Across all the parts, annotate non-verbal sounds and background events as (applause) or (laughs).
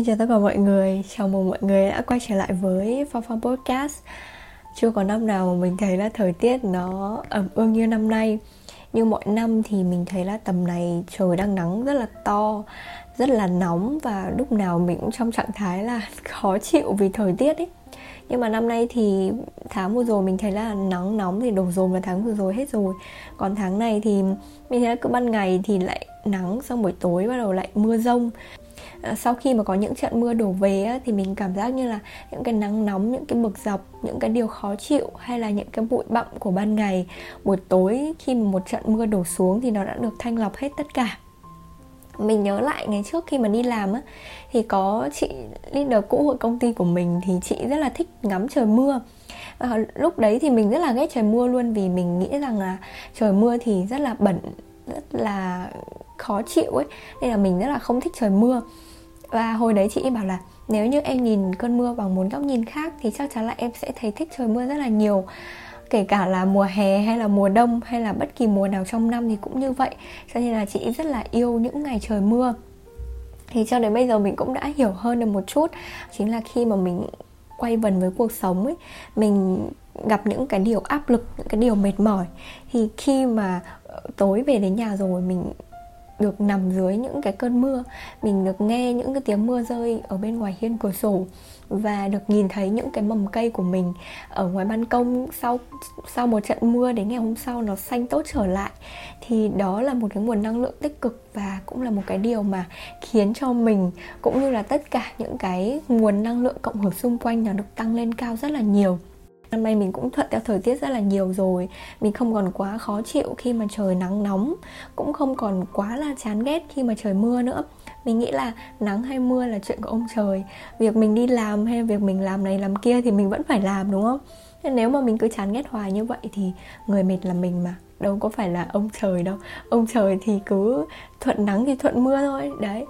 Xin chào tất cả mọi người, chào mừng mọi người đã quay trở lại với Phong Phong Podcast. Chưa có năm nào mà mình thấy là thời tiết nó ẩm ương như năm nay. Như mọi năm thì mình thấy là tầm này trời đang nắng rất là to Rất là nóng và lúc nào mình cũng trong trạng thái là (laughs) khó chịu vì thời tiết ấy. Nhưng mà năm nay thì tháng vừa rồi mình thấy là nắng nóng thì đổ dồn vào tháng vừa rồi hết rồi. Còn tháng này thì mình thấy là cứ ban ngày thì lại nắng xong buổi tối bắt đầu lại mưa rông. Ờ, sau khi mà có những trận mưa đổ về á, thì mình cảm giác như là những cái nắng nóng những cái bực dọc những cái điều khó chịu hay là những cái bụi bặm của ban ngày buổi tối khi mà một trận mưa đổ xuống thì nó đã được thanh lọc hết tất cả. Mình nhớ lại ngày trước khi mà đi làm á thì có chị leader cũ của công ty của mình thì chị rất là thích ngắm trời mưa. À, lúc đấy thì mình rất là ghét trời mưa luôn vì mình nghĩ rằng là trời mưa thì rất là bẩn rất là khó chịu ấy, nên là mình rất là không thích trời mưa. Và hồi đấy chị bảo là, nếu như em nhìn cơn mưa bằng một góc nhìn khác thì chắc chắn là em sẽ thấy thích trời mưa rất là nhiều. Kể cả là mùa hè hay là mùa đông hay là bất kỳ mùa nào trong năm thì cũng như vậy. Cho nên là chị rất là yêu những ngày trời mưa. Thì cho đến bây giờ mình cũng đã hiểu hơn được một chút, chính là khi mà mình quay vần với cuộc sống ấy, mình gặp những cái điều áp lực, những cái điều mệt mỏi. Thì khi mà ờ, tối về đến nhà rồi mình được nằm dưới những cái cơn mưa. Mình được nghe những cái tiếng mưa rơi ở bên ngoài hiên cửa sổ và được nhìn thấy những cái mầm cây của mình ở ngoài ban công sau sau một trận mưa đến ngày hôm sau nó xanh tốt trở lại. Thì đó là một cái nguồn năng lượng tích cực và cũng là một cái điều mà khiến cho mình cũng như là tất cả những cái nguồn năng lượng cộng hưởng xung quanh nó được tăng lên cao rất là nhiều. Năm nay mình cũng thuận theo thời tiết rất là nhiều rồi. Mình không còn quá khó chịu khi mà trời nắng nóng, Cũng không còn quá là chán ghét khi mà trời mưa nữa. Mình nghĩ là nắng hay mưa là chuyện của ông trời. Việc mình đi làm hay việc mình làm này làm kia thì mình vẫn phải làm, đúng không? Nên nếu mà mình cứ chán ghét hoài như vậy thì người mệt là mình mà. Đâu có phải là ông trời đâu. Ông trời thì cứ thuận nắng thì thuận mưa thôi. Đấy.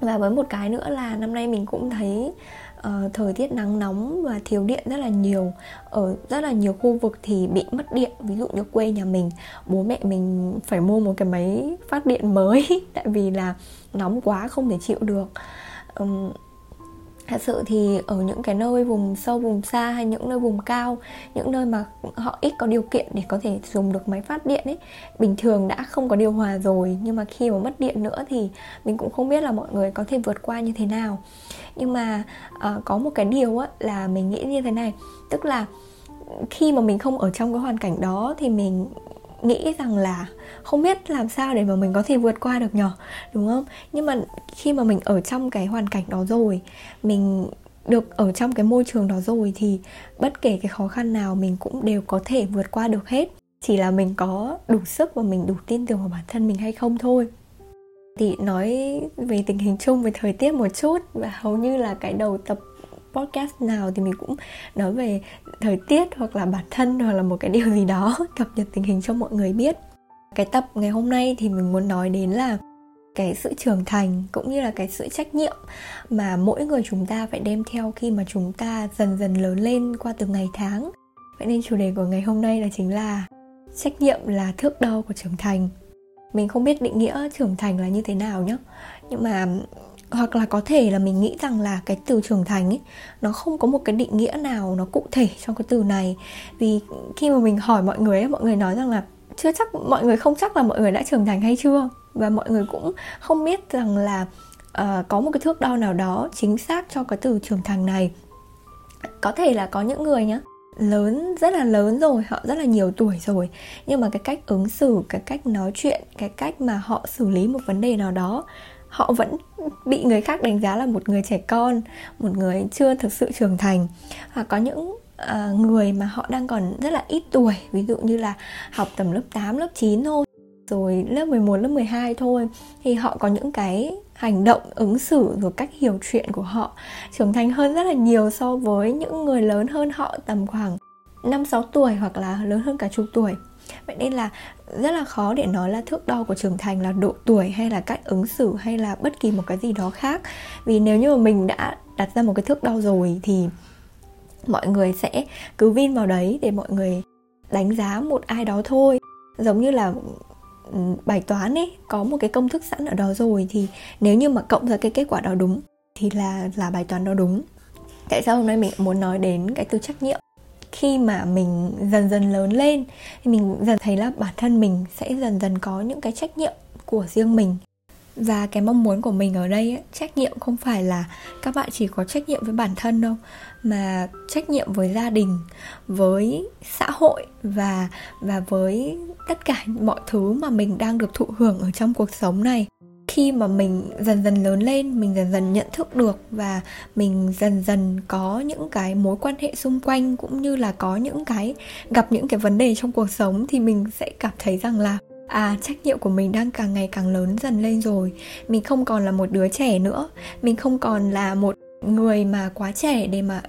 Và với một cái nữa là năm nay mình cũng thấy uh, thời tiết nắng nóng và thiếu điện rất là nhiều. Ở rất là nhiều khu vực thì bị mất điện ví dụ như quê nhà mình bố mẹ mình phải mua một cái máy phát điện mới (laughs) tại vì là nóng quá không thể chịu được. Um, thật sự thì ở những cái nơi vùng sâu vùng xa hay những nơi vùng cao những nơi mà họ ít có điều kiện để có thể dùng được máy phát điện ấy bình thường đã không có điều hòa rồi nhưng mà khi mà mất điện nữa thì mình cũng không biết là mọi người có thể vượt qua như thế nào. Nhưng mà uh, có một cái điều á là mình nghĩ như thế này tức là khi mà mình không ở trong cái hoàn cảnh đó thì mình nghĩ rằng là không biết làm sao để mà mình có thể vượt qua được nhở, đúng không? Nhưng mà khi mà mình ở trong cái hoàn cảnh đó rồi, mình được ở trong cái môi trường đó rồi thì bất kể cái khó khăn nào mình cũng đều có thể vượt qua được hết. Chỉ là mình có đủ sức và mình đủ tin tưởng vào bản thân mình hay không thôi. Thì nói về tình hình chung về thời tiết một chút, và hầu như là cái đầu tập podcast nào thì mình cũng nói về thời tiết hoặc là bản thân hoặc là một cái điều gì đó, (laughs) cập nhật tình hình cho mọi người biết. Cái tập ngày hôm nay thì mình muốn nói đến là cái sự trưởng thành cũng như là cái sự trách nhiệm mà mỗi người chúng ta phải đem theo khi mà chúng ta dần dần lớn lên qua từng ngày tháng. Vậy nên chủ đề của ngày hôm nay là chính là trách nhiệm là thước đo của trưởng thành. Mình không biết định nghĩa trưởng thành là như thế nào nhé nhưng mà hoặc là có thể là mình nghĩ rằng là cái từ trưởng thành ấy nó không có một cái định nghĩa nào nó cụ thể trong cái từ này. Vì khi mà mình hỏi mọi người ấy mọi người nói rằng là chưa chắc mọi người không chắc là mọi người đã trưởng thành hay chưa. Và mọi người cũng không biết rằng là uh, có một cái thước đo nào đó chính xác cho cái từ trưởng thành này. Có thể là có những người nhá lớn rất là lớn rồi họ rất là nhiều tuổi rồi nhưng mà cái cách ứng xử cái cách nói chuyện cái cách mà họ xử lý một vấn đề nào đó họ vẫn bị người khác đánh giá là một người trẻ con một người chưa thực sự trưởng thành hoặc có những uh, người mà họ đang còn rất là ít tuổi ví dụ như là học tầm lớp 8, lớp 9 thôi rồi lớp 11, lớp 12 thôi thì họ có những cái hành động, ứng xử rồi cách hiểu chuyện của họ trưởng thành hơn rất là nhiều so với những người lớn hơn họ tầm khoảng 5 6 tuổi hoặc là lớn hơn cả chục tuổi. Vậy nên là rất là khó để nói là thước đo của trưởng thành là độ tuổi hay là cách ứng xử hay là bất kỳ một cái gì đó khác. Vì nếu như mà mình đã đặt ra một cái thước đo rồi thì mọi người sẽ cứ vin vào đấy để mọi người đánh giá một ai đó thôi. Giống như là ừ, bài toán ấy, có một cái công thức sẵn ở đó rồi thì nếu như mà cộng ra cái kết quả đó đúng thì là là bài toán đó đúng tại sao hôm nay mình muốn nói đến cái từ trách nhiệm khi mà mình dần dần lớn lên thì mình dần thấy là bản thân mình sẽ dần dần có những cái trách nhiệm của riêng mình. Và cái mong muốn của mình ở đây ấy, trách nhiệm không phải là các bạn chỉ có trách nhiệm với bản thân đâu mà trách nhiệm với gia đình với xã hội và và với tất cả mọi thứ mà mình đang được thụ hưởng ở trong cuộc sống này khi mà mình dần dần lớn lên, mình dần dần nhận thức được và mình dần dần có những cái mối quan hệ xung quanh cũng như là có những cái gặp những cái vấn đề trong cuộc sống thì mình sẽ cảm thấy rằng là à trách nhiệm của mình đang càng ngày càng lớn dần lên rồi. Mình không còn là một đứa trẻ nữa. Mình không còn là một người mà quá trẻ để mà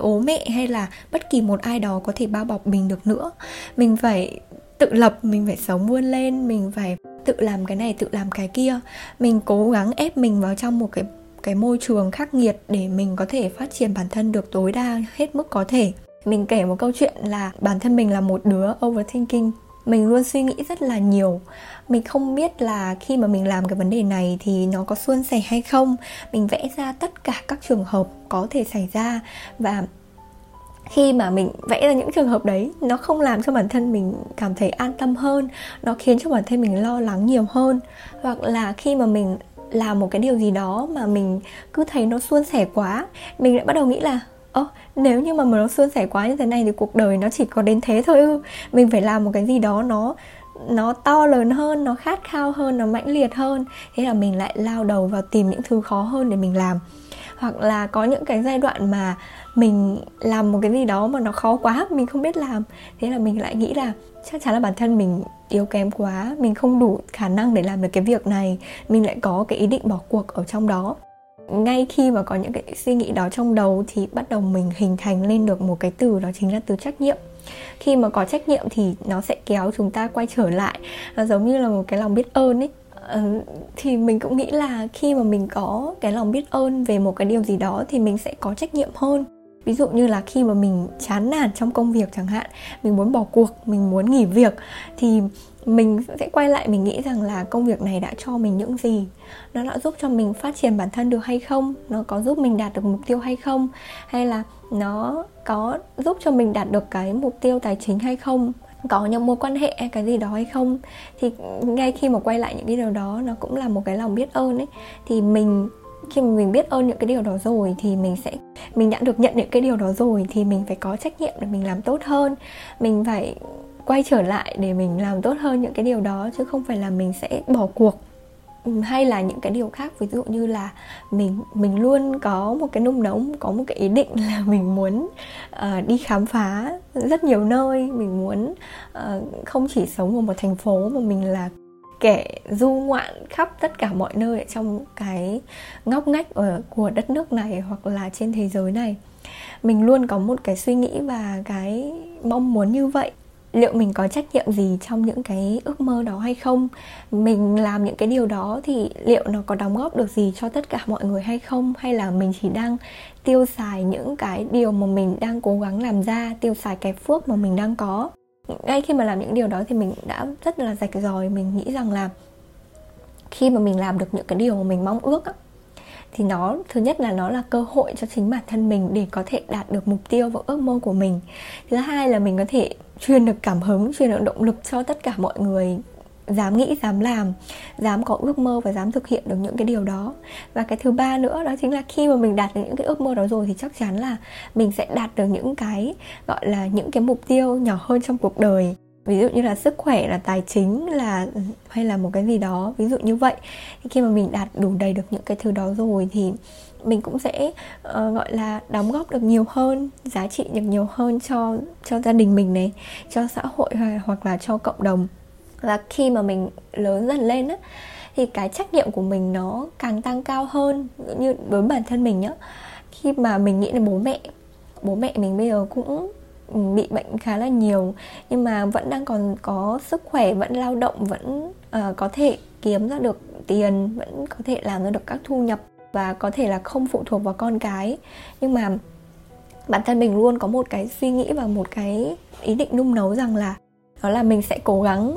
ố mẹ hay là bất kỳ một ai đó có thể bao bọc mình được nữa. Mình phải tự lập, mình phải sống vươn lên, mình phải tự làm cái này, tự làm cái kia. Mình cố gắng ép mình vào trong một cái cái môi trường khắc nghiệt để mình có thể phát triển bản thân được tối đa hết mức có thể. Mình kể một câu chuyện là bản thân mình là một đứa overthinking. Mình luôn suy nghĩ rất là nhiều. Mình không biết là khi mà mình làm cái vấn đề này thì nó có suôn sẻ hay không. Mình vẽ ra tất cả các trường hợp có thể xảy ra và khi mà mình vẽ ra những trường hợp đấy, nó không làm cho bản thân mình cảm thấy an tâm hơn, nó khiến cho bản thân mình lo lắng nhiều hơn. Hoặc là khi mà mình làm một cái điều gì đó mà mình cứ thấy nó suôn sẻ quá, mình lại bắt đầu nghĩ là, ơ, nếu như mà nó suôn sẻ quá như thế này thì cuộc đời nó chỉ có đến thế thôi ư. Mình phải làm một cái gì đó nó nó to lớn hơn, nó khát khao hơn, nó mãnh liệt hơn. Thế là mình lại lao đầu vào tìm những thứ khó hơn để mình làm. Hoặc là có những cái giai đoạn mà mình làm một cái gì đó mà nó khó quá, mình không biết làm. Thế là mình lại nghĩ là chắc chắn là bản thân mình yếu kém quá, mình không đủ khả năng để làm được cái việc này. Mình lại có cái ý định bỏ cuộc ở trong đó. Ngay khi mà có những cái suy nghĩ đó trong đầu thì bắt đầu mình hình thành lên được một cái từ, đó chính là từ trách nhiệm. Khi mà có trách nhiệm thì nó sẽ kéo chúng ta quay trở lại nó giống như là một cái lòng biết ơn ấy. Ờ, thì mình cũng nghĩ là khi mà mình có cái lòng biết ơn về một cái điều gì đó thì mình sẽ có trách nhiệm hơn ví dụ như là khi mà mình chán nản trong công việc chẳng hạn, mình muốn bỏ cuộc, mình muốn nghỉ việc, thì mình sẽ quay lại mình nghĩ rằng là công việc này đã cho mình những gì? Nó đã giúp cho mình phát triển bản thân được hay không? Nó có giúp mình đạt được mục tiêu hay không? Hay là nó có giúp cho mình đạt được cái mục tiêu tài chính hay không? Có những mối quan hệ hay cái gì đó hay không? Thì ngay khi mà quay lại những cái điều đó, nó cũng là một cái lòng biết ơn ấy. Thì mình khi mà mình biết ơn những cái điều đó rồi thì mình sẽ mình đã được nhận những cái điều đó rồi thì mình phải có trách nhiệm để mình làm tốt hơn. Mình phải quay trở lại để mình làm tốt hơn những cái điều đó chứ không phải là mình sẽ bỏ cuộc. Ừ, hay là những cái điều khác ví dụ như là mình mình luôn có một cái nung nóng có một cái ý định là (laughs) mình muốn uh, đi khám phá rất nhiều nơi. Mình muốn uh, không chỉ sống ở một thành phố mà mình là kẻ du ngoạn khắp tất cả mọi nơi ở trong cái ngóc ngách ở của đất nước này hoặc là trên thế giới này. Mình luôn có một cái suy nghĩ và cái mong muốn như vậy. Liệu mình có trách nhiệm gì trong những cái ước mơ đó hay không? Mình làm những cái điều đó thì liệu nó có đóng góp được gì cho tất cả mọi người hay không? Hay là mình chỉ đang tiêu xài những cái điều mà mình đang cố gắng làm ra, tiêu xài cái phước mà mình đang có? Ngay khi mà làm những điều đó thì mình đã rất là rạch ròi. Mình nghĩ rằng là khi mà mình làm được những cái điều mà mình mong ước á, thì nó thứ nhất là nó là cơ hội cho chính bản thân mình để có thể đạt được mục tiêu và ước mơ của mình. Thứ hai là mình có thể truyền được cảm hứng truyền được động lực cho tất cả mọi người dám nghĩ dám làm dám có ước mơ và dám thực hiện được những cái điều đó. Và cái thứ ba nữa đó chính là khi mà mình đạt được những cái ước mơ đó rồi thì chắc chắn là mình sẽ đạt được những cái gọi là những cái mục tiêu nhỏ hơn trong cuộc đời. Ví dụ như là sức khỏe là tài chính là hay là một cái gì đó ví dụ như vậy. Thì khi mà mình đạt đủ đầy được những cái thứ đó rồi thì mình cũng sẽ uh, gọi là đóng góp được nhiều hơn giá trị được nhiều hơn cho cho gia đình mình này cho xã hội hoặc là cho cộng đồng và khi mà mình lớn dần lên á thì cái trách nhiệm của mình nó càng tăng cao hơn như với bản thân mình nhá. Khi mà mình nghĩ đến bố mẹ bố mẹ mình bây giờ cũng bị bệnh khá là nhiều nhưng mà vẫn đang còn có sức khỏe vẫn lao động vẫn uh, có thể kiếm ra được tiền vẫn có thể làm ra được các thu nhập và có thể là không phụ thuộc vào con cái. Nhưng mà bản thân mình luôn có một cái suy nghĩ và một cái ý định nung nấu rằng là đó là mình sẽ cố gắng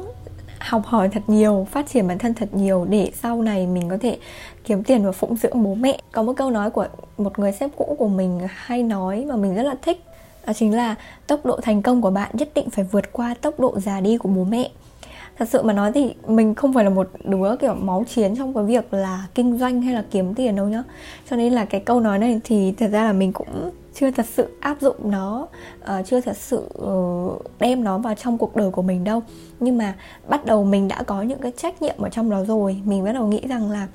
học hỏi thật nhiều, phát triển bản thân thật nhiều để sau này mình có thể kiếm tiền và phụng dưỡng bố mẹ. Có một câu nói của một người sếp cũ của mình hay nói mà mình rất là thích, đó chính là tốc độ thành công của bạn nhất định phải vượt qua tốc độ già đi của bố mẹ. Thật sự mà nói thì mình không phải là một đứa, kiểu, máu chiến trong cái việc là kinh doanh hay là kiếm tiền đâu nhá. Cho nên là cái câu nói này thì thật ra là mình cũng chưa thật sự áp dụng nó uh, chưa thật sự uh, đem nó vào trong cuộc đời của mình đâu. Nhưng mà bắt đầu mình đã có những cái trách nhiệm ở trong đó rồi mình bắt đầu nghĩ rằng là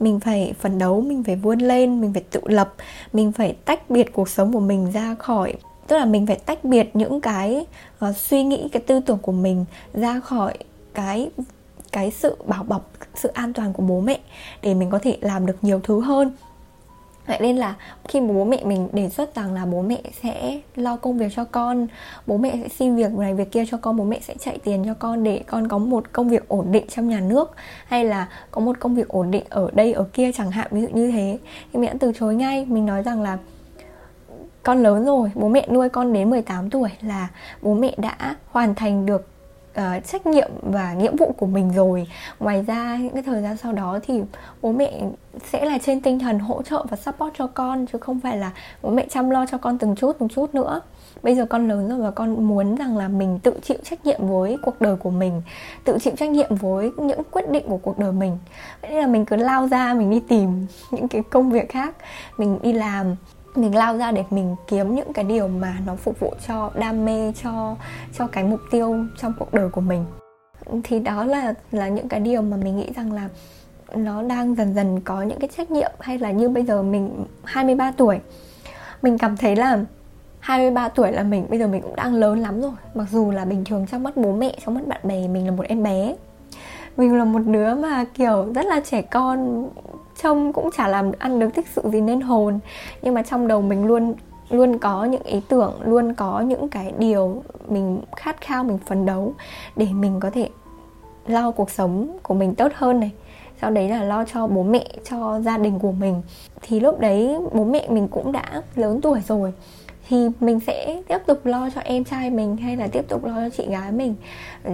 mình phải phấn đấu mình phải vươn lên mình phải tự lập mình phải tách biệt cuộc sống của mình ra khỏi tức là mình phải tách biệt những cái uh, suy nghĩ cái tư tưởng của mình ra khỏi cái cái sự bảo bọc sự an toàn của bố mẹ để mình có thể làm được nhiều thứ hơn. Vậy nên là khi bố mẹ mình đề xuất rằng là bố mẹ sẽ lo công việc cho con, Bố mẹ sẽ xin việc này việc kia cho con, Bố mẹ sẽ chạy tiền cho con để con có một công việc ổn định trong nhà nước Hay là có một công việc ổn định ở đây, ở kia chẳng hạn, ví dụ như thế. Thì mình đã từ chối ngay, Mình nói rằng là con lớn rồi, Bố mẹ nuôi con đến 18 tuổi là bố mẹ đã hoàn thành được uh, trách nhiệm và nghĩa vụ của mình rồi. Ngoài ra những cái thời gian sau đó thì bố mẹ sẽ là trên tinh thần hỗ trợ và support cho con chứ không phải là bố mẹ chăm lo cho con từng chút từng chút nữa. Bây giờ con lớn rồi và con muốn rằng là mình tự chịu trách nhiệm với cuộc đời của mình tự chịu trách nhiệm với những quyết định của cuộc đời mình. Vậy nên là mình cứ lao ra mình đi tìm những cái công việc khác mình đi làm mình lao ra để mình kiếm những cái điều mà nó phục vụ cho đam mê, cho cho cái mục tiêu trong cuộc đời của mình. Thì đó là là những cái điều mà mình nghĩ rằng là nó đang dần dần có những cái trách nhiệm hay là như bây giờ mình 23 tuổi. Mình cảm thấy là 23 tuổi là mình, bây giờ mình cũng đang lớn lắm rồi. Mặc dù là bình thường trong mắt bố mẹ, trong mắt bạn bè mình là một em bé. Mình là một đứa mà, kiểu, rất là trẻ con trông cũng chả làm ăn được thích sự gì nên hồn. Nhưng mà trong đầu mình luôn luôn có những ý tưởng, luôn có những cái điều mình khát khao, mình phấn đấu để mình có thể lo cuộc sống của mình tốt hơn này. Sau đấy là lo cho bố mẹ, cho gia đình của mình. Thì lúc đấy bố mẹ mình cũng đã lớn tuổi rồi. Thì mình sẽ tiếp tục lo cho em trai mình hay là tiếp tục lo cho chị gái mình,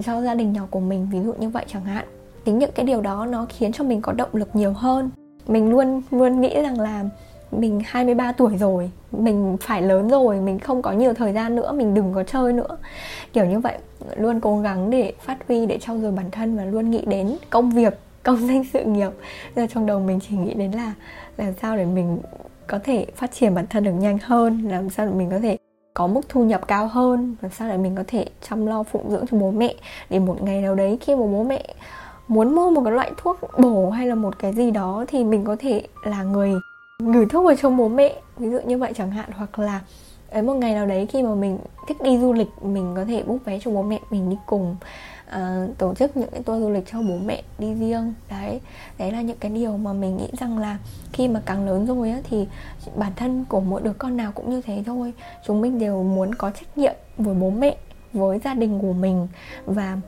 cho gia đình nhỏ của mình, ví dụ như vậy chẳng hạn. Chính những cái điều đó nó khiến cho mình có động lực nhiều hơn mình luôn luôn nghĩ rằng là mình 23 tuổi rồi, mình phải lớn rồi, mình không có nhiều thời gian nữa, mình đừng có chơi nữa. Kiểu như vậy, luôn cố gắng để phát huy, để trau dồi bản thân và luôn nghĩ đến công việc, (laughs) công danh sự nghiệp. Giờ trong đầu mình chỉ nghĩ đến là làm sao để mình có thể phát triển bản thân được nhanh hơn, làm sao để mình có thể có mức thu nhập cao hơn, làm sao để mình có thể chăm lo phụng dưỡng cho bố mẹ. Để một ngày nào đấy khi mà bố mẹ muốn mua một cái loại thuốc bổ hay là một cái gì đó thì mình có thể là người gửi thuốc vào cho bố mẹ ví dụ như vậy chẳng hạn. Hoặc là ấy một ngày nào đấy khi mà mình thích đi du lịch mình có thể book vé cho bố mẹ mình đi cùng uh, tổ chức những cái tour du lịch cho bố mẹ đi riêng. Đấy đấy là những cái điều mà mình nghĩ rằng là khi mà càng lớn rồi á thì bản thân của mỗi đứa con nào cũng như thế thôi. Chúng mình đều muốn có trách nhiệm với bố mẹ với gia đình của mình và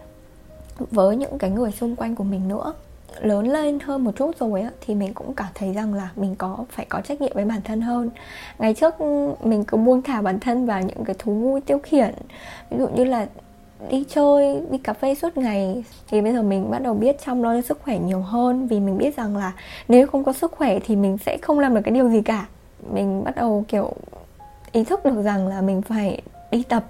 với những cái người xung quanh của mình nữa. Lớn lên hơn một chút rồi á, thì mình cũng cảm thấy rằng là mình có, phải có trách nhiệm với bản thân hơn. Ngày trước ừ, mình cứ buông thả bản thân vào những cái thú vui tiêu khiển. Ví dụ như là đi chơi, đi cà phê suốt ngày. Thì bây giờ mình bắt đầu biết chăm lo cho sức khỏe nhiều hơn. Vì mình biết rằng là nếu không có sức khỏe thì mình sẽ không làm được cái điều gì cả. Mình bắt đầu, kiểu, ý thức được rằng là mình phải đi tập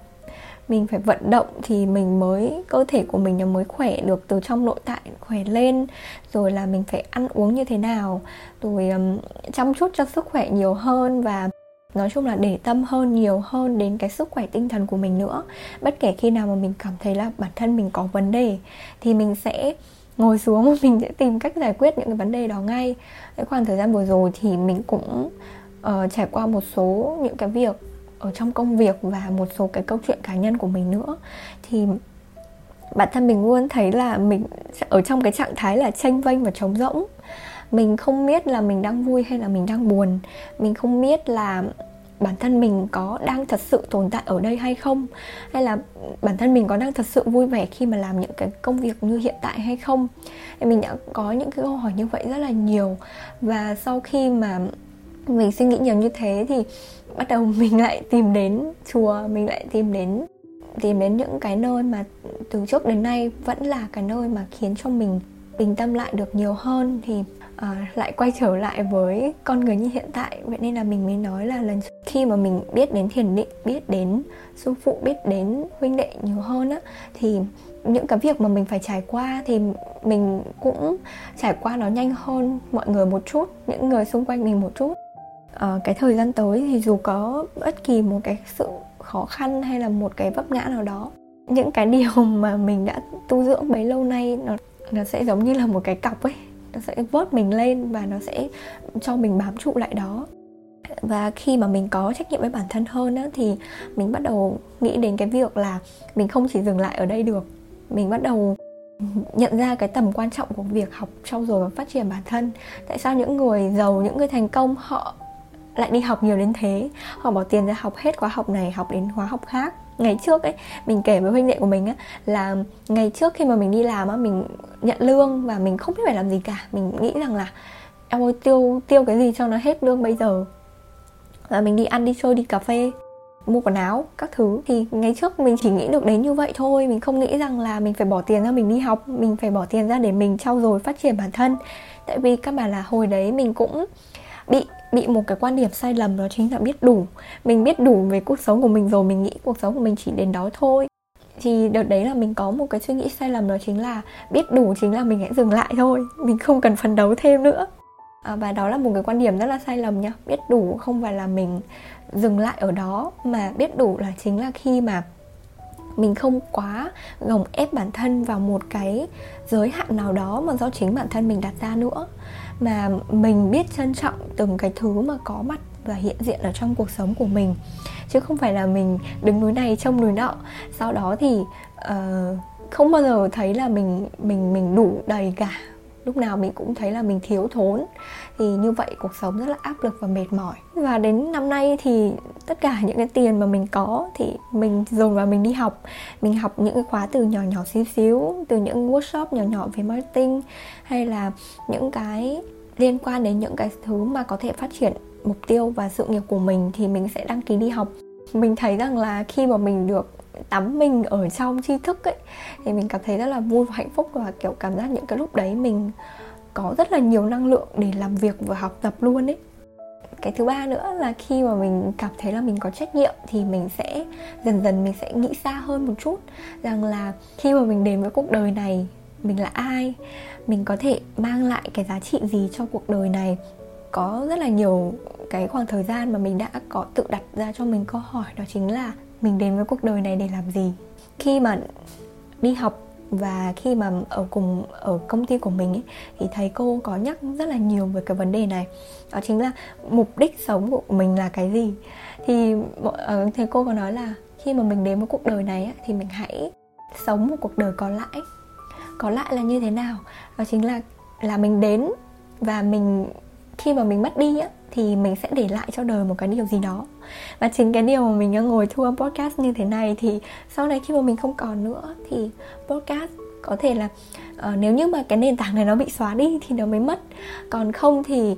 mình phải vận động thì mình mới cơ thể của mình nó mới khỏe được từ trong nội tại khỏe lên. Rồi là mình phải ăn uống như thế nào. Rồi um, chăm chút cho sức khỏe nhiều hơn và nói chung là để tâm hơn nhiều hơn đến cái sức khỏe tinh thần của mình nữa. Bất kể khi nào mà mình cảm thấy là bản thân mình có vấn đề thì mình sẽ ngồi xuống và (laughs) mình sẽ tìm cách giải quyết những cái vấn đề đó ngay. Cái khoảng thời gian vừa rồi thì mình cũng uh, trải qua một số những cái việc ở trong công việc và một số cái câu chuyện cá nhân của mình nữa, thì bản thân mình luôn thấy là mình ở trong cái trạng thái là tranh vênh và trống rỗng. Mình không biết là mình đang vui hay là mình đang buồn. Mình không biết là bản thân mình có đang thật sự tồn tại ở đây hay không, hay là bản thân mình có đang thật sự vui vẻ khi mà làm những cái công việc như hiện tại hay không. Thì mình đã có những cái câu hỏi như vậy rất là nhiều. Và sau khi mà mình suy nghĩ nhiều như thế thì bắt đầu (laughs) mình lại tìm đến chùa mình lại tìm đến tìm đến những cái nơi mà từ trước đến nay vẫn là cái nơi mà khiến cho mình bình tâm lại được nhiều hơn thì uh, lại quay trở lại với con người như hiện tại. Vậy nên là mình mới nói là lần khi mà mình biết đến thiền định biết đến sư phụ biết đến huynh đệ nhiều hơn á thì những cái việc mà mình phải trải qua thì mình cũng trải qua nó nhanh hơn mọi người một chút những người xung quanh mình một chút à, cái thời gian tới thì dù có bất kỳ một cái sự khó khăn hay là một cái vấp ngã nào đó những cái điều (laughs) mà mình đã tu dưỡng bấy lâu nay nó nó sẽ giống như là một cái cọc ấy. Nó sẽ vớt mình lên và nó sẽ cho mình bám trụ lại đó. Và khi mà mình có trách nhiệm với bản thân hơn á, thì mình bắt đầu nghĩ đến cái việc là mình không chỉ dừng lại ở đây được. Mình bắt đầu nhận ra cái tầm quan trọng của việc học trau dồi và phát triển bản thân. Tại sao những người giàu những người thành công họ lại đi học nhiều đến thế. Họ bỏ tiền ra học hết khóa học này, học đến khóa học khác. Ngày trước ấy, mình kể với huynh đệ của mình á, là ngày trước khi mà mình đi làm á, mình nhận lương và mình không biết phải làm gì cả. Mình nghĩ rằng là, em ơi, tiêu tiêu cái gì cho nó hết lương bây giờ? Là mình đi ăn, đi chơi, đi cà phê, mua quần áo, các thứ. Thì ngày trước mình chỉ nghĩ được đến như vậy thôi. Mình không nghĩ rằng là mình phải bỏ tiền ra mình đi học. Mình phải bỏ tiền ra để mình trau dồi phát triển bản thân. Tại vì các bạn là hồi đấy mình cũng bị bị một cái quan điểm sai lầm đó chính là biết đủ. Mình biết đủ về cuộc sống của mình rồi mình nghĩ cuộc sống của mình chỉ đến đó thôi. Thì đợt đấy là mình có một cái suy nghĩ sai lầm đó chính là biết đủ chính là mình hãy dừng lại thôi mình không cần phấn đấu thêm nữa. À, và đó là một cái quan điểm rất là sai lầm nhá. Biết đủ không phải là mình dừng lại ở đó mà biết đủ là chính là khi mà mình không quá gồng ép bản thân vào một cái giới hạn nào đó mà do chính bản thân mình đặt ra nữa mà mình biết trân trọng từng cái thứ mà có mặt và hiện diện ở trong cuộc sống của mình. Chứ không phải là mình đứng núi này trông núi nọ. Sau đó thì uh, không bao giờ thấy là mình mình mình đủ đầy cả lúc nào mình cũng thấy là mình thiếu thốn. Thì như vậy cuộc sống rất là áp lực và mệt mỏi. Và đến năm nay thì tất cả những cái tiền mà mình có thì mình dồn vào mình đi học. Mình học những cái khóa từ nhỏ nhỏ xíu xíu, từ những workshop nhỏ nhỏ về marketing, hay là những cái liên quan đến những cái thứ mà có thể phát triển mục tiêu và sự nghiệp của mình thì mình sẽ đăng ký đi học. Mình thấy rằng là khi mà mình được tắm mình ở trong tri thức ấy, thì mình cảm thấy rất là vui và hạnh phúc và, kiểu, cảm giác những cái lúc đấy mình có rất là nhiều năng lượng để làm việc và học tập luôn ấy. Cái thứ ba nữa là khi mà mình cảm thấy là mình có trách nhiệm thì mình sẽ, dần dần mình sẽ nghĩ xa hơn một chút rằng là khi mà mình đến với cuộc đời này, mình là ai, mình có thể mang lại cái giá trị gì cho cuộc đời này. Có rất là nhiều cái khoảng thời gian mà mình đã có tự đặt ra cho mình câu hỏi, đó chính là mình đến với cuộc đời này để làm gì? Khi mà đi học và khi mà ở cùng ở công ty của mình ấy, thì thầy cô có nhắc rất là nhiều về cái vấn đề này. Đó chính là mục đích sống của mình là cái gì? Thì ờ, thầy cô có nói là khi mà mình đến với cuộc đời này ấy, thì mình hãy sống một cuộc đời có lãi. Có lãi là như thế nào? Đó chính là là mình đến và mình khi mà mình mất đi á thì mình sẽ để lại cho đời một cái điều gì đó. Và chính cái điều mà mình đang ngồi thu âm podcast như thế này thì sau này khi mà mình không còn nữa thì podcast có thể là uh, nếu như mà cái nền tảng này nó bị xóa đi thì nó mới mất. Còn không thì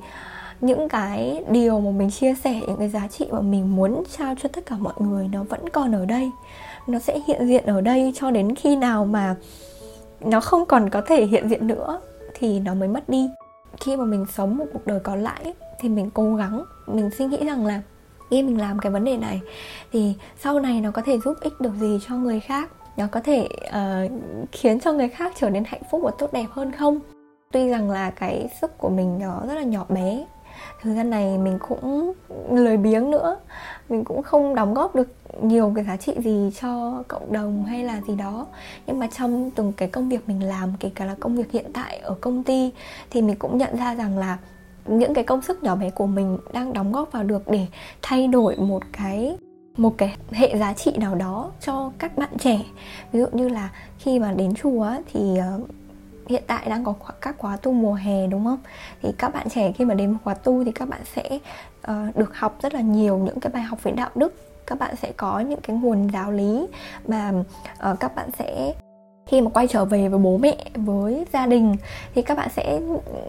những cái điều mà mình chia sẻ những cái giá trị mà mình muốn trao cho tất cả mọi người nó vẫn còn ở đây. Nó sẽ hiện diện ở đây cho đến khi nào mà nó không còn có thể hiện diện nữa thì nó mới mất đi khi mà mình sống một cuộc đời có lãi thì mình cố gắng mình suy nghĩ rằng là khi mình làm cái vấn đề này. Thì sau này nó có thể giúp ích được gì cho người khác? Nó có thể uh, khiến cho người khác trở nên hạnh phúc và tốt đẹp hơn không? Tuy rằng là cái sức của mình nó rất là nhỏ bé thời gian này mình cũng lười biếng nữa mình cũng không đóng góp được nhiều cái giá trị gì cho cộng đồng hay là gì đó. Nhưng mà trong từng cái công việc mình làm kể cả là công việc hiện tại ở công ty thì mình cũng nhận ra rằng là những cái công sức nhỏ bé của mình đang đóng góp vào được để thay đổi một cái một cái hệ giá trị nào đó cho các bạn trẻ. Ví dụ như là khi mà đến chùa thì ờ, hiện tại đang có các khóa tu mùa hè đúng không? Thì các bạn trẻ khi mà đến khóa tu thì các bạn sẽ uh, được học rất là nhiều những cái bài học về đạo đức các bạn sẽ có những cái nguồn giáo lý mà uh, các bạn sẽ khi mà quay trở về với bố mẹ với gia đình thì các bạn sẽ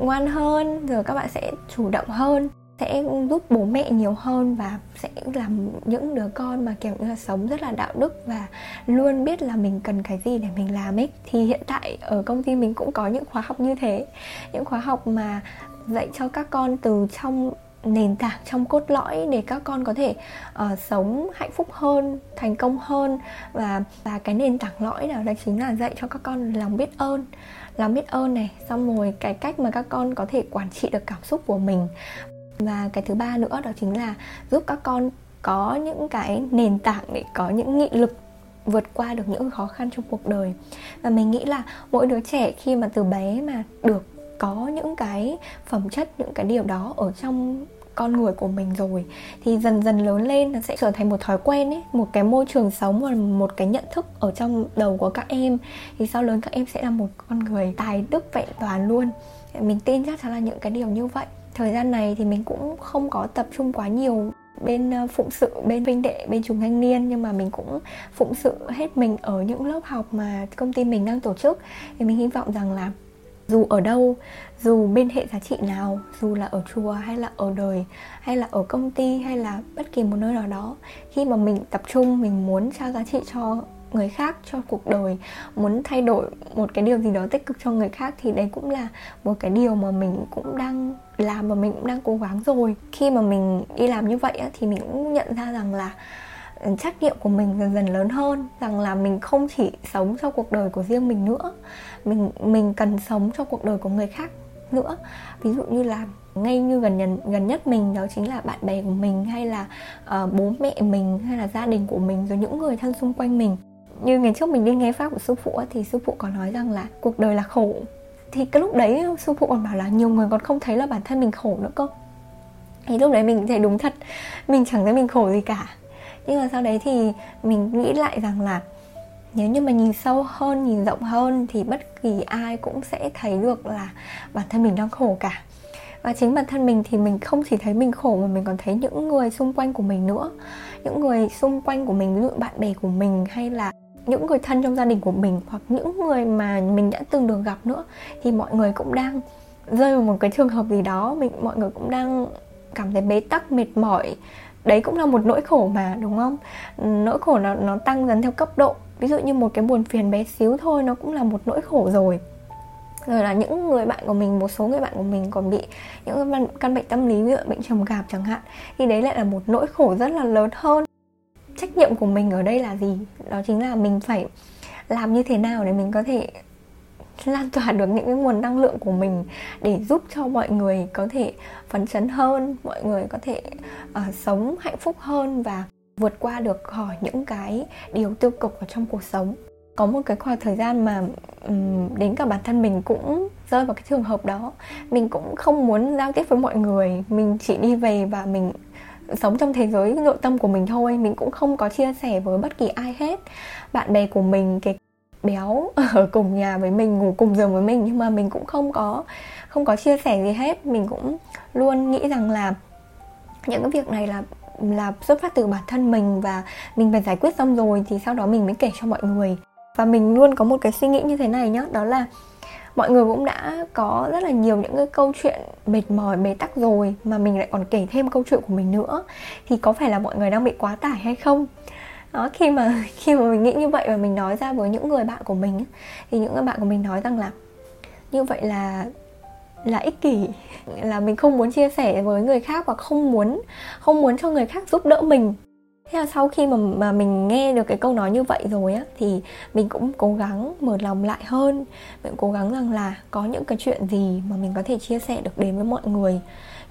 ngoan hơn rồi các bạn sẽ chủ động hơn sẽ giúp bố mẹ nhiều hơn và sẽ làm những đứa con mà kiểu như là sống rất là đạo đức và luôn biết là mình cần cái gì để mình làm ấy. Thì hiện tại ở công ty mình cũng có những khóa học như thế những khóa học mà dạy cho các con từ trong nền tảng trong cốt lõi để các con có thể uh, sống hạnh phúc hơn thành công hơn. Và và cái nền tảng lõi đó, đó chính là dạy cho các con lòng biết ơn. Lòng biết ơn này xong rồi cái cách mà các con có thể quản trị được cảm xúc của mình. Và cái thứ ba nữa đó chính là giúp các con có những cái nền tảng để có những nghị lực vượt qua được những khó khăn trong cuộc đời. Và mình nghĩ là mỗi đứa trẻ khi mà từ bé mà được có những cái phẩm chất những cái điều đó ở trong con người của mình rồi, thì dần dần lớn lên nó sẽ trở thành một thói quen ấy, một cái môi trường sống và một cái nhận thức ở trong đầu của các em. Thì sau lớn các em sẽ là một con người tài đức vẹn toàn luôn. Mình tin chắc chắn là những cái điều như vậy. Thời gian này thì mình cũng không có tập trung quá nhiều bên ờ, phụng sự, bên vinh đệ, bên chúng thanh niên, nhưng mà mình cũng phụng sự hết mình ở những lớp học mà công ty mình đang tổ chức. Thì mình hy vọng rằng là dù ở đâu dù bên hệ giá trị nào, dù là ở chùa hay là ở đời, hay là ở công ty, hay là bất kỳ một nơi nào đó, khi mà mình tập trung, mình muốn trao giá trị cho người khác, cho cuộc đời, muốn thay đổi một cái điều gì đó tích cực cho người khác, thì đấy cũng là một cái điều mà mình cũng đang làm và mình cũng đang cố gắng rồi. Khi mà mình đi làm như vậy thì mình cũng nhận ra rằng là ừ, trách nhiệm của mình dần dần lớn hơn, rằng là mình không chỉ sống cho cuộc đời của riêng mình nữa. Mình mình cần sống cho cuộc đời của người khác nữa. Ví dụ như là ngay như gần nhân, gần nhất mình đó chính là bạn bè của mình hay là uh, bố mẹ mình hay là gia đình của mình rồi những người thân xung quanh mình. Như ngày trước mình đi nghe pháp của sư phụ thì sư phụ có nói rằng là cuộc đời là khổ. Thì cái lúc đấy sư phụ còn bảo là nhiều người còn không thấy là bản thân mình khổ nữa cơ. Thì lúc đấy mình thấy đúng thật. Mình chẳng thấy mình khổ gì cả. Nhưng mà sau đấy thì mình nghĩ lại rằng là nếu như mà nhìn sâu hơn, nhìn rộng hơn thì bất kỳ ai cũng sẽ thấy được là bản thân mình đang khổ cả. Và chính bản thân mình thì mình không chỉ thấy mình khổ mà mình còn thấy những người xung quanh của mình nữa. Những người xung quanh của mình, ví dụ bạn bè của mình hay là những người thân trong gia đình của mình hoặc những người mà mình đã từng được gặp nữa thì mọi người cũng đang rơi vào một cái trường hợp gì đó. Mình, mọi người cũng đang cảm thấy bế tắc, mệt mỏi đấy cũng là một nỗi khổ mà, đúng không? Nỗi khổ nó nó tăng dần theo cấp độ. Ví dụ như một cái buồn phiền bé xíu thôi, nó cũng là một nỗi khổ rồi. Rồi là những người bạn của mình, một số người bạn của mình còn bị những căn bệnh tâm lý, ví dụ bệnh trầm cảm chẳng hạn, thì đấy lại là một nỗi khổ rất là lớn hơn. Trách nhiệm của mình ở đây là gì? Đó chính là mình phải làm như thế nào để mình có thể lan tỏa được những cái nguồn năng lượng của mình để giúp cho mọi người có thể phấn chấn hơn mọi người có thể uh, sống hạnh phúc hơn và vượt qua được khỏi những cái điều tiêu cực ở trong cuộc sống. Có một cái khoảng thời gian mà um, đến cả bản thân mình cũng rơi vào cái trường hợp đó. Mình cũng không muốn giao tiếp với mọi người mình chỉ đi về và mình sống trong thế giới nội tâm của mình thôi. Mình cũng không có chia sẻ với bất kỳ ai hết. Bạn bè của mình cái béo ở cùng nhà với mình, ngủ cùng giường với mình. Nhưng mà mình cũng không có không có chia sẻ gì hết. Mình cũng luôn nghĩ rằng là những cái việc này là là xuất phát từ bản thân mình và mình phải giải quyết xong rồi thì sau đó mình mới kể cho mọi người. Và mình luôn có một cái suy nghĩ như thế này nhá, đó là mọi người cũng đã có rất là nhiều những cái câu chuyện mệt mỏi, bế tắc rồi mà mình lại còn kể thêm câu chuyện của mình nữa. Thì có phải là mọi người đang bị quá tải hay không? Đó, khi mà (laughs) khi mà mình nghĩ như vậy và mình nói ra với những người bạn của mình thì những người bạn của mình nói rằng là như vậy là là ích kỷ. (laughs) Là mình không muốn chia sẻ với người khác và không muốn không muốn cho người khác giúp đỡ mình. Thế là sau khi mà mà mình nghe được cái câu nói như vậy rồi á, thì mình cũng cố gắng mở lòng lại hơn. Mình cố gắng rằng là có những cái chuyện gì mà mình có thể chia sẻ được đến với mọi người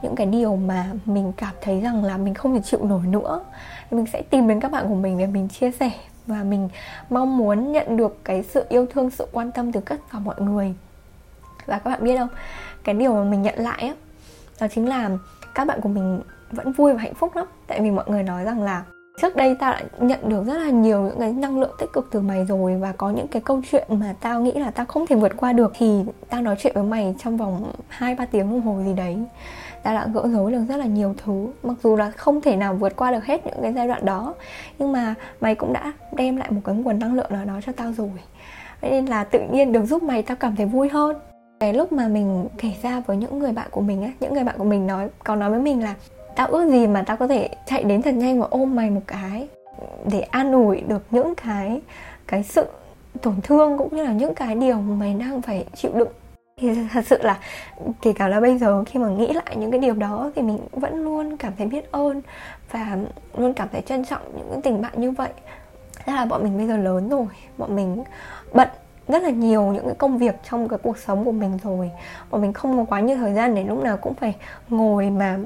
những cái điều mà mình cảm thấy rằng là mình không thể chịu nổi nữa. Thì mình sẽ tìm đến các bạn của mình để mình chia sẻ và mình mong muốn nhận được cái sự yêu thương, sự quan tâm từ tất cả mọi người. Và các bạn biết không, cái điều mà mình nhận lại á, đó chính là các bạn của mình vẫn vui và hạnh phúc lắm. Tại vì mọi người nói rằng là trước đây tao đã nhận được rất là nhiều những cái năng lượng tích cực từ mày rồi và có những cái câu chuyện mà tao nghĩ là tao không thể vượt qua được. Thì tao nói chuyện với mày trong vòng hai ba tiếng đồng hồ gì đấy ta đã gỡ rối được rất là nhiều thứ. Mặc dù là không thể nào vượt qua được hết những cái giai đoạn đó, nhưng mà mày cũng đã đem lại một cái nguồn năng lượng nào đó cho tao rồi. Vậy nên là tự nhiên được giúp mày, tao cảm thấy vui hơn. Cái lúc mà mình kể ra với những người bạn của mình á, những người bạn của mình nói còn nói với mình là tao ước gì mà tao có thể chạy đến thật nhanh và ôm mày một cái để an ủi được những cái cái sự tổn thương cũng như là những cái điều mà mày đang phải chịu đựng thì thật sự là kể cả là bây giờ khi mà nghĩ lại những cái điều đó thì mình vẫn luôn cảm thấy biết ơn và luôn cảm thấy trân trọng những tình bạn như vậy. Thế là bọn mình bây giờ lớn rồi, bọn mình bận rất là nhiều những cái công việc trong cái cuộc sống của mình rồi. Bọn mình không có quá nhiều thời gian để lúc nào cũng phải ngồi mà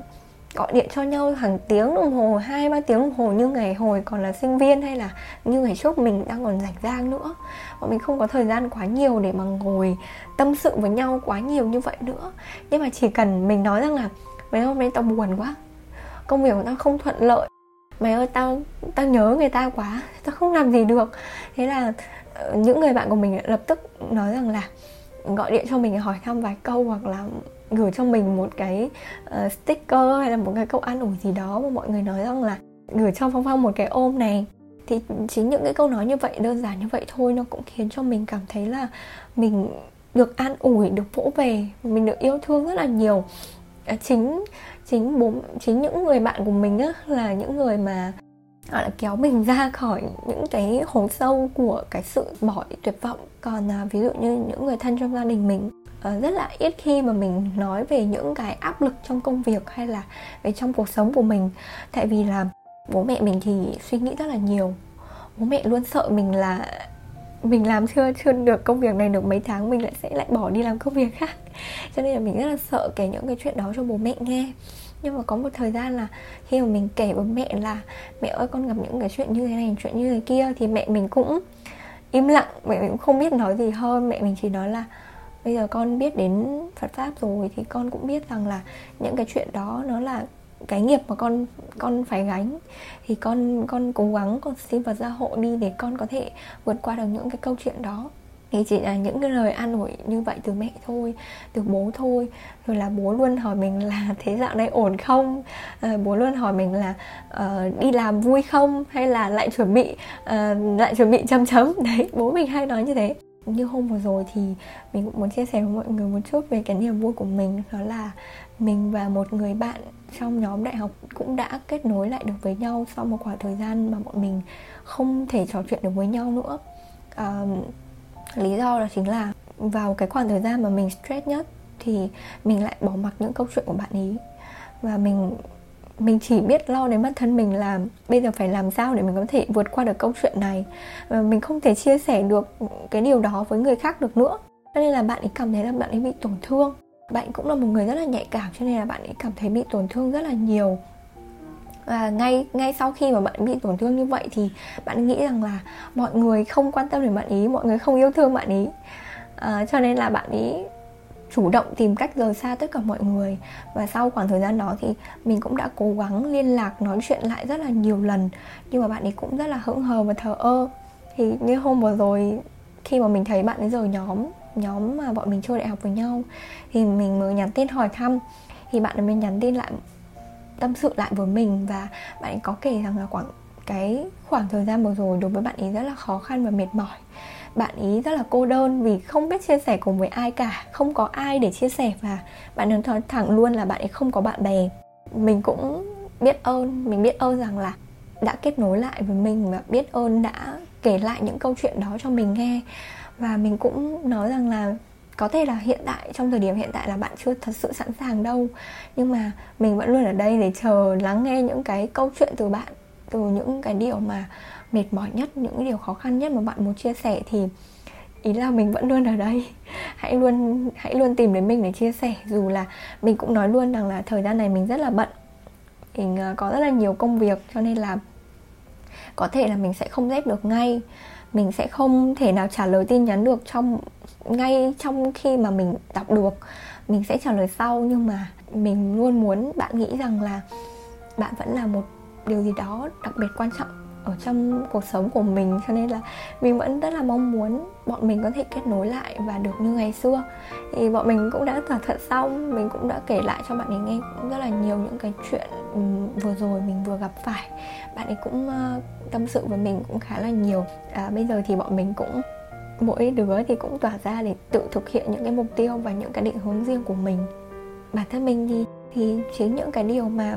gọi điện cho nhau hàng tiếng đồng hồ, hai, ba tiếng đồng hồ như ngày hồi còn là sinh viên hay là như ngày trước mình đang còn rảnh rang nữa. Bọn mình không có thời gian quá nhiều để mà ngồi tâm sự với nhau quá nhiều như vậy nữa. Nhưng mà chỉ cần mình nói rằng là mấy hôm nay tao buồn quá, công việc của tao không thuận lợi, mày ơi, tao tao nhớ người ta quá, tao không làm gì được. Thế là ờ, những người bạn của mình lập tức nói rằng là, gọi điện cho mình hỏi thăm vài câu hoặc là gửi cho mình một cái uh, sticker hay là một cái câu an ủi gì đó mà mọi người nói rằng là gửi cho phong phong một cái ôm này. Thì chính những cái câu nói như vậy đơn giản như vậy thôi nó cũng khiến cho mình cảm thấy là mình được an ủi được vỗ về mình được yêu thương rất là nhiều. À, chính chính bố chính những người bạn của mình á là những người mà gọi là kéo mình ra khỏi những cái hố sâu của cái sự bỏ tuyệt vọng. Còn à, ví dụ như những người thân trong gia đình mình uh, rất là ít khi mà mình nói về những cái áp lực trong công việc hay là về trong cuộc sống của mình. Tại vì là bố mẹ mình thì suy nghĩ rất là nhiều. Bố mẹ luôn sợ mình là mình làm chưa chưa được công việc này được mấy tháng mình lại sẽ lại bỏ đi làm công việc khác. (laughs) Cho nên là mình rất là sợ kể những cái chuyện đó cho bố mẹ nghe. Nhưng mà có một thời gian là khi mà mình kể với mẹ là mẹ ơi con gặp những cái chuyện như thế này chuyện như thế kia thì mẹ mình cũng im lặng mẹ mình cũng không biết nói gì hơn. Mẹ mình chỉ nói là bây giờ con biết đến Phật pháp rồi thì con cũng biết rằng là những cái chuyện đó nó là cái nghiệp mà con con phải gánh. Thì con con cố gắng con xin Phật gia hộ đi để con có thể vượt qua được những cái câu chuyện đó. Thì chỉ là những cái lời an ủi như vậy từ mẹ thôi từ bố thôi. Rồi là bố luôn hỏi mình là (laughs) thế dạo này ổn không? À, bố luôn hỏi mình là uh, đi làm vui không? Hay là lại chuẩn bị uh, lại chuẩn bị chấm chấm? (laughs) Đấy bố mình hay nói như thế như hôm vừa rồi thì mình cũng muốn chia sẻ với mọi người một chút về cái niềm vui của mình đó là mình và một người bạn trong nhóm đại học cũng đã kết nối lại được với nhau sau một khoảng thời gian mà bọn mình không thể trò chuyện được với nhau nữa. À, lý do đó chính là vào cái khoảng thời gian mà mình stress nhất thì mình lại bỏ mặc những câu chuyện của bạn ý và mình mình chỉ biết lo đến bản thân mình là bây giờ phải làm sao để mình có thể vượt qua được câu chuyện này. Và mình không thể chia sẻ được cái điều đó với người khác được nữa. Cho nên là bạn ấy cảm thấy là bạn ấy bị tổn thương. Bạn cũng là một người rất là nhạy cảm cho nên là bạn ấy cảm thấy bị tổn thương rất là nhiều. Và ngay ngay sau khi mà bạn bị tổn thương như vậy thì bạn nghĩ rằng là mọi người không quan tâm đến bạn ý mọi người không yêu thương bạn ý à, ờ, cho nên là bạn ý chủ động tìm cách rời xa tất cả mọi người. Và sau khoảng thời gian đó thì mình cũng đã cố gắng liên lạc, nói chuyện lại rất là nhiều lần. Nhưng mà bạn ấy cũng rất là hững hờ và thờ ơ. Thì như hôm vừa rồi, khi mà mình thấy bạn ấy rời nhóm nhóm mà bọn mình chơi đại học với nhau, thì mình mới nhắn tin hỏi thăm. Thì bạn ấy mới nhắn tin lại, tâm sự lại với mình và bạn ấy có kể rằng là khoảng cái khoảng thời gian vừa rồi đối với bạn ấy rất là khó khăn và mệt mỏi bạn ý rất là cô đơn vì không biết chia sẻ cùng với ai cả, không có ai để chia sẻ và bạn nói thẳng luôn là bạn ấy không có bạn bè. Mình cũng biết ơn, mình biết ơn rằng là đã kết nối lại với mình và biết ơn đã kể lại những câu chuyện đó cho mình nghe. Và mình cũng nói rằng là có thể là hiện tại, trong thời điểm hiện tại là bạn chưa thật sự sẵn sàng đâu. Nhưng mà mình vẫn luôn ở đây để chờ lắng nghe những cái câu chuyện từ bạn, từ những cái điều mà mệt mỏi nhất, những điều khó khăn nhất mà bạn muốn chia sẻ thì ý là mình vẫn luôn ở đây. (laughs) Hãy luôn hãy luôn tìm đến mình để chia sẻ. Dù là mình cũng nói luôn rằng là thời gian này mình rất là bận. Mình ờ, có rất là nhiều công việc cho nên là có thể là mình sẽ không dép được ngay. Mình sẽ không thể nào trả lời tin nhắn được trong, ngay trong khi mà mình đọc được. Mình sẽ trả lời sau nhưng mà mình luôn muốn bạn nghĩ rằng là bạn vẫn là một điều gì đó đặc biệt quan trọng ở trong cuộc sống của mình cho nên là mình vẫn rất là mong muốn bọn mình có thể kết nối lại và được như ngày xưa. Thì bọn mình cũng đã thỏa thuận xong mình cũng đã kể lại cho bạn ấy nghe cũng rất là nhiều những cái chuyện ừ, vừa rồi mình vừa gặp phải. Bạn ấy cũng ờ, tâm sự với mình cũng khá là nhiều. À, bây giờ thì bọn mình cũng mỗi đứa thì cũng tỏa ra để tự thực hiện những cái mục tiêu và những cái định hướng riêng của mình. Bản thân mình thì thì chính những cái điều mà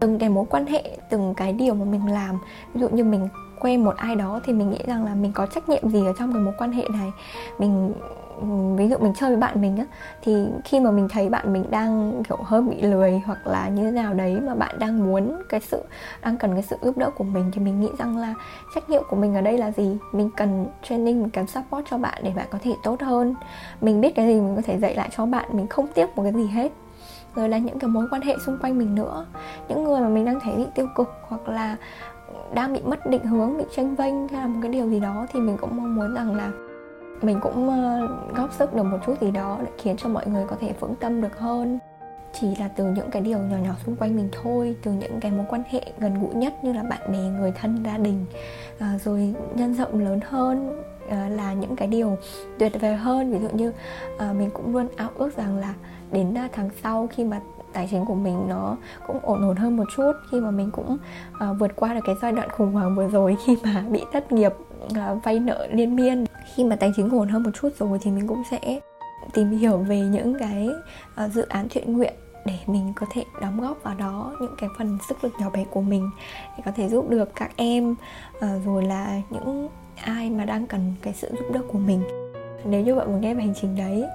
từng cái mối quan hệ, từng cái điều mà mình làm. Ví dụ như mình quen một ai đó thì mình nghĩ rằng là mình có trách nhiệm gì ở trong cái mối quan hệ này. Mình, ví dụ mình chơi với bạn mình á, thì khi mà mình thấy bạn mình đang, kiểu, hơi bị lười hoặc là như thế nào đấy mà bạn đang muốn cái sự, đang cần cái sự giúp đỡ của mình thì mình nghĩ rằng là trách nhiệm của mình ở đây là gì? Mình cần training, mình cần support cho bạn để bạn có thể tốt hơn. Mình biết cái gì mình có thể dạy lại cho bạn, mình không tiếc một cái gì hết rồi là những cái mối quan hệ xung quanh mình nữa. Những người mà mình đang thấy bị tiêu cực hoặc là đang bị mất định hướng bị tranh vênh hay là một cái điều gì đó thì mình cũng mong muốn rằng là mình cũng ờ, góp sức được một chút gì đó để khiến cho mọi người có thể vững tâm được hơn. Chỉ là từ những cái điều nhỏ nhỏ xung quanh mình thôi từ những cái mối quan hệ gần gũi nhất như là bạn bè người thân gia đình à, rồi nhân rộng lớn hơn à, là những cái điều tuyệt vời hơn. Ví dụ như à, mình cũng luôn ao ước rằng là đến à, tháng sau khi mà tài chính của mình nó cũng ổn ổn hơn một chút khi mà mình cũng uh, vượt qua được cái giai đoạn khủng hoảng vừa rồi khi mà (laughs) bị thất nghiệp uh, vay nợ liên miên. Khi mà tài chính ổn hơn một chút rồi thì mình cũng sẽ tìm hiểu về những cái uh, dự án thiện nguyện để mình có thể đóng góp vào đó những cái phần sức lực nhỏ bé của mình để có thể giúp được các em uh, rồi là những ai mà đang cần cái sự giúp đỡ của mình. Nếu như bạn muốn nghe về hành trình đấy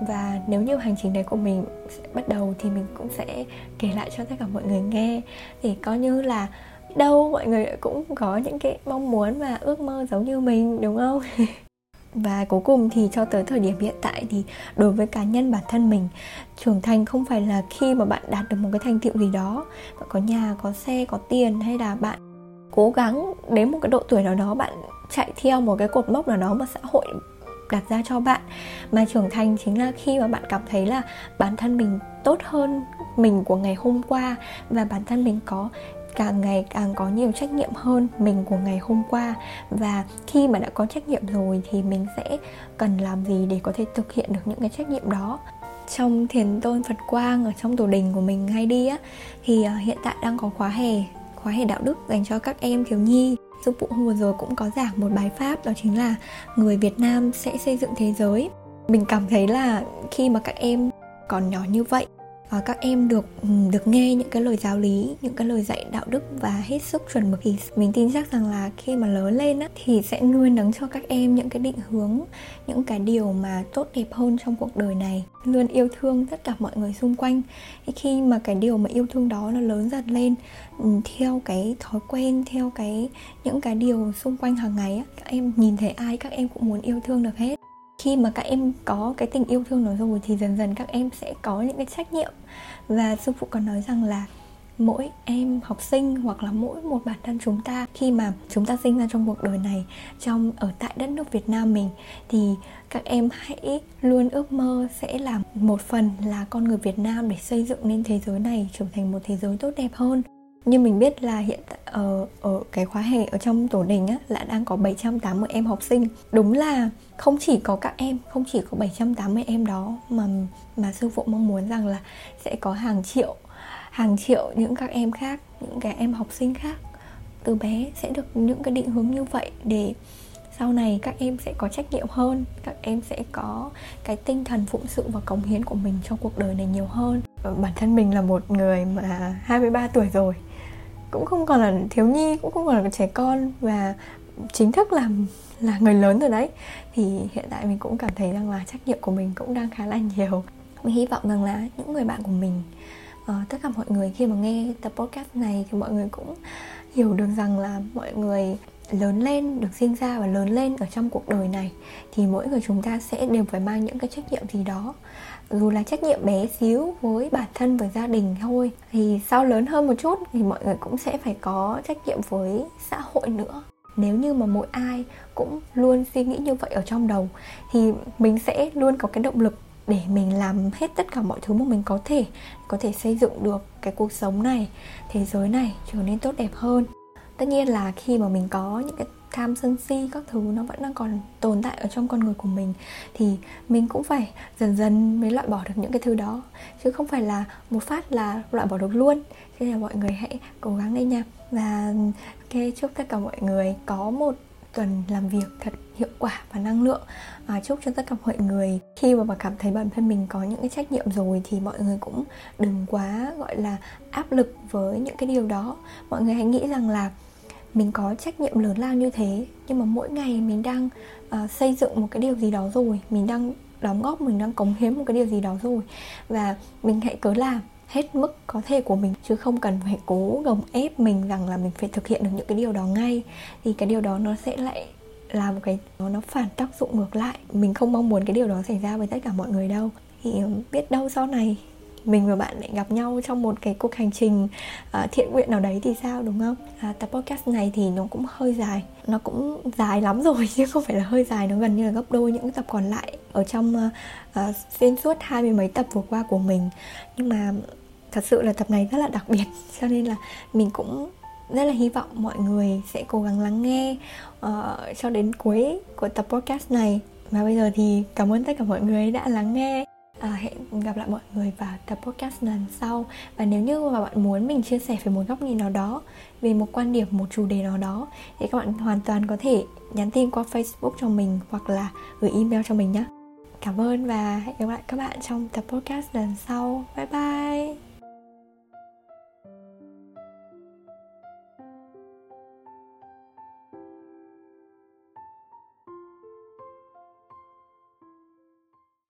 và nếu như hành trình đấy của mình sẽ bắt đầu thì mình cũng sẽ kể lại cho tất cả mọi người nghe. Thì coi như là đâu mọi người cũng có những cái mong muốn và ước mơ giống như mình, đúng không? (laughs) Và cuối cùng thì cho tới thời điểm hiện tại thì đối với cá nhân bản thân mình, trưởng thành không phải là khi mà bạn đạt được một cái thành tựu gì đó. Bạn có nhà, có xe, có tiền hay là bạn cố gắng đến một cái độ tuổi nào đó, bạn chạy theo một cái cột mốc nào đó mà xã hội đặt ra cho bạn. Mà trưởng thành chính là khi mà bạn cảm thấy là bản thân mình tốt hơn mình của ngày hôm qua và bản thân mình có càng ngày càng có nhiều trách nhiệm hơn mình của ngày hôm qua. Và khi mà đã có trách nhiệm rồi thì mình sẽ cần làm gì để có thể thực hiện được những cái trách nhiệm đó? Trong thiền tôn Phật Quang, ở trong tổ đình của mình hay đi á, thì ờ, hiện tại đang có khóa hè khóa hệ đạo đức dành cho các em thiếu nhi. Sư phụ hôm vừa rồi cũng có giảng một bài pháp, đó chính là người Việt Nam sẽ xây dựng thế giới. Mình cảm thấy là khi mà các em còn nhỏ như vậy và các em được ừ, được nghe những cái lời giáo lý những cái lời dạy đạo đức và hết sức chuẩn mực. Thì mình tin chắc rằng là khi mà lớn lên á, thì sẽ nuôi nấng cho các em những cái định hướng những cái điều mà tốt đẹp hơn trong cuộc đời này. Luôn yêu thương tất cả mọi người xung quanh. Khi mà cái điều mà yêu thương đó nó lớn dần lên ừ, theo cái thói quen theo cái những cái điều xung quanh hàng ngày á, các em nhìn thấy ai các em cũng muốn yêu thương được hết khi mà các em có cái tình yêu thương đó rồi thì dần dần các em sẽ có những cái trách nhiệm. Và sư phụ còn nói rằng là mỗi em học sinh hoặc là mỗi một bản thân chúng ta, khi mà chúng ta sinh ra trong cuộc đời này, trong, ở tại đất nước Việt Nam mình, thì các em hãy luôn ước mơ sẽ làm một phần là con người Việt Nam để xây dựng nên thế giới này, trở thành một thế giới tốt đẹp hơn như mình biết là hiện tại ở ở cái khóa hè ở trong tổ đình á là đang có 780 em học sinh. Đúng là không chỉ có các em, không chỉ có 780 em đó mà mà sư phụ mong muốn rằng là sẽ có hàng triệu hàng triệu những các em khác, những cái em học sinh khác. Từ bé sẽ được những cái định hướng như vậy để sau này các em sẽ có trách nhiệm hơn các em sẽ có cái tinh thần phụng sự và cống hiến của mình cho cuộc đời này nhiều hơn. Ờ, bản thân mình là một người mà 23 tuổi rồi cũng không còn là thiếu nhi cũng không còn là trẻ con và chính thức là là người lớn rồi đấy. Thì hiện tại mình cũng cảm thấy rằng là trách nhiệm của mình cũng đang khá là nhiều. Mình hy vọng rằng là những người bạn của mình uh, tất cả mọi người khi mà nghe tập podcast này thì mọi người cũng hiểu được rằng là mọi người lớn lên, được sinh ra và lớn lên ở trong cuộc đời này, thì mỗi người chúng ta sẽ đều phải mang những cái trách nhiệm gì đó. Dù là trách nhiệm bé xíu với bản thân với gia đình thôi, thì sau lớn hơn một chút thì mọi người cũng sẽ phải có trách nhiệm với xã hội nữa. Nếu như mà mỗi ai cũng luôn suy nghĩ như vậy ở trong đầu, thì mình sẽ luôn có cái động lực để mình làm hết tất cả mọi thứ mà mình có thể có thể xây dựng được cái cuộc sống này, thế giới này trở nên tốt đẹp hơn tất nhiên là khi mà mình có những cái tham sân si các thứ nó vẫn đang còn tồn tại ở trong con người của mình thì mình cũng phải dần dần mới loại bỏ được những cái thứ đó. Chứ không phải là một phát là loại bỏ được luôn. Thế nên là mọi người hãy cố gắng lên nha. Và ok chúc tất cả mọi người có một tuần làm việc thật hiệu quả và năng lượng. À, chúc cho tất cả mọi người. Khi mà mà cảm thấy bản thân mình có những cái trách nhiệm rồi thì mọi người cũng đừng quá gọi là áp lực với những cái điều đó. Mọi người hãy nghĩ rằng là mình có trách nhiệm lớn lao như thế nhưng mà mỗi ngày mình đang uh, xây dựng một cái điều gì đó rồi mình đang đóng góp mình đang cống hiến một cái điều gì đó rồi và mình hãy cứ làm hết mức có thể của mình chứ không cần phải cố gồng ép mình rằng là mình phải thực hiện được những cái điều đó ngay thì cái điều đó nó sẽ lại là một cái nó nó phản tác dụng ngược lại. Mình không mong muốn cái điều đó xảy ra với tất cả mọi người đâu. Thì biết đâu sau này mình và bạn lại gặp nhau trong một cái cuộc hành trình uh, thiện nguyện nào đấy thì sao đúng không? À, tập podcast này thì nó cũng hơi dài. Nó cũng dài lắm rồi (laughs) chứ không phải là hơi dài nó gần như là gấp đôi những tập còn lại ở trong uh, uh, xuyên suốt hai mươi mấy tập vừa qua của mình. Nhưng mà thật sự là tập này rất là đặc biệt (laughs) cho nên là mình cũng rất là hy vọng mọi người sẽ cố gắng lắng nghe uh, cho đến cuối của tập podcast này. Và bây giờ thì cảm ơn tất cả mọi người đã lắng nghe à, hẹn gặp lại mọi người vào tập podcast lần sau. Và nếu như mà bạn muốn mình chia sẻ về một góc nhìn nào đó về một quan điểm một chủ đề nào đó thì các bạn hoàn toàn có thể nhắn tin qua facebook cho mình hoặc là gửi email cho mình nhé cảm ơn và hẹn gặp lại các bạn trong tập podcast lần sau. Bye bye!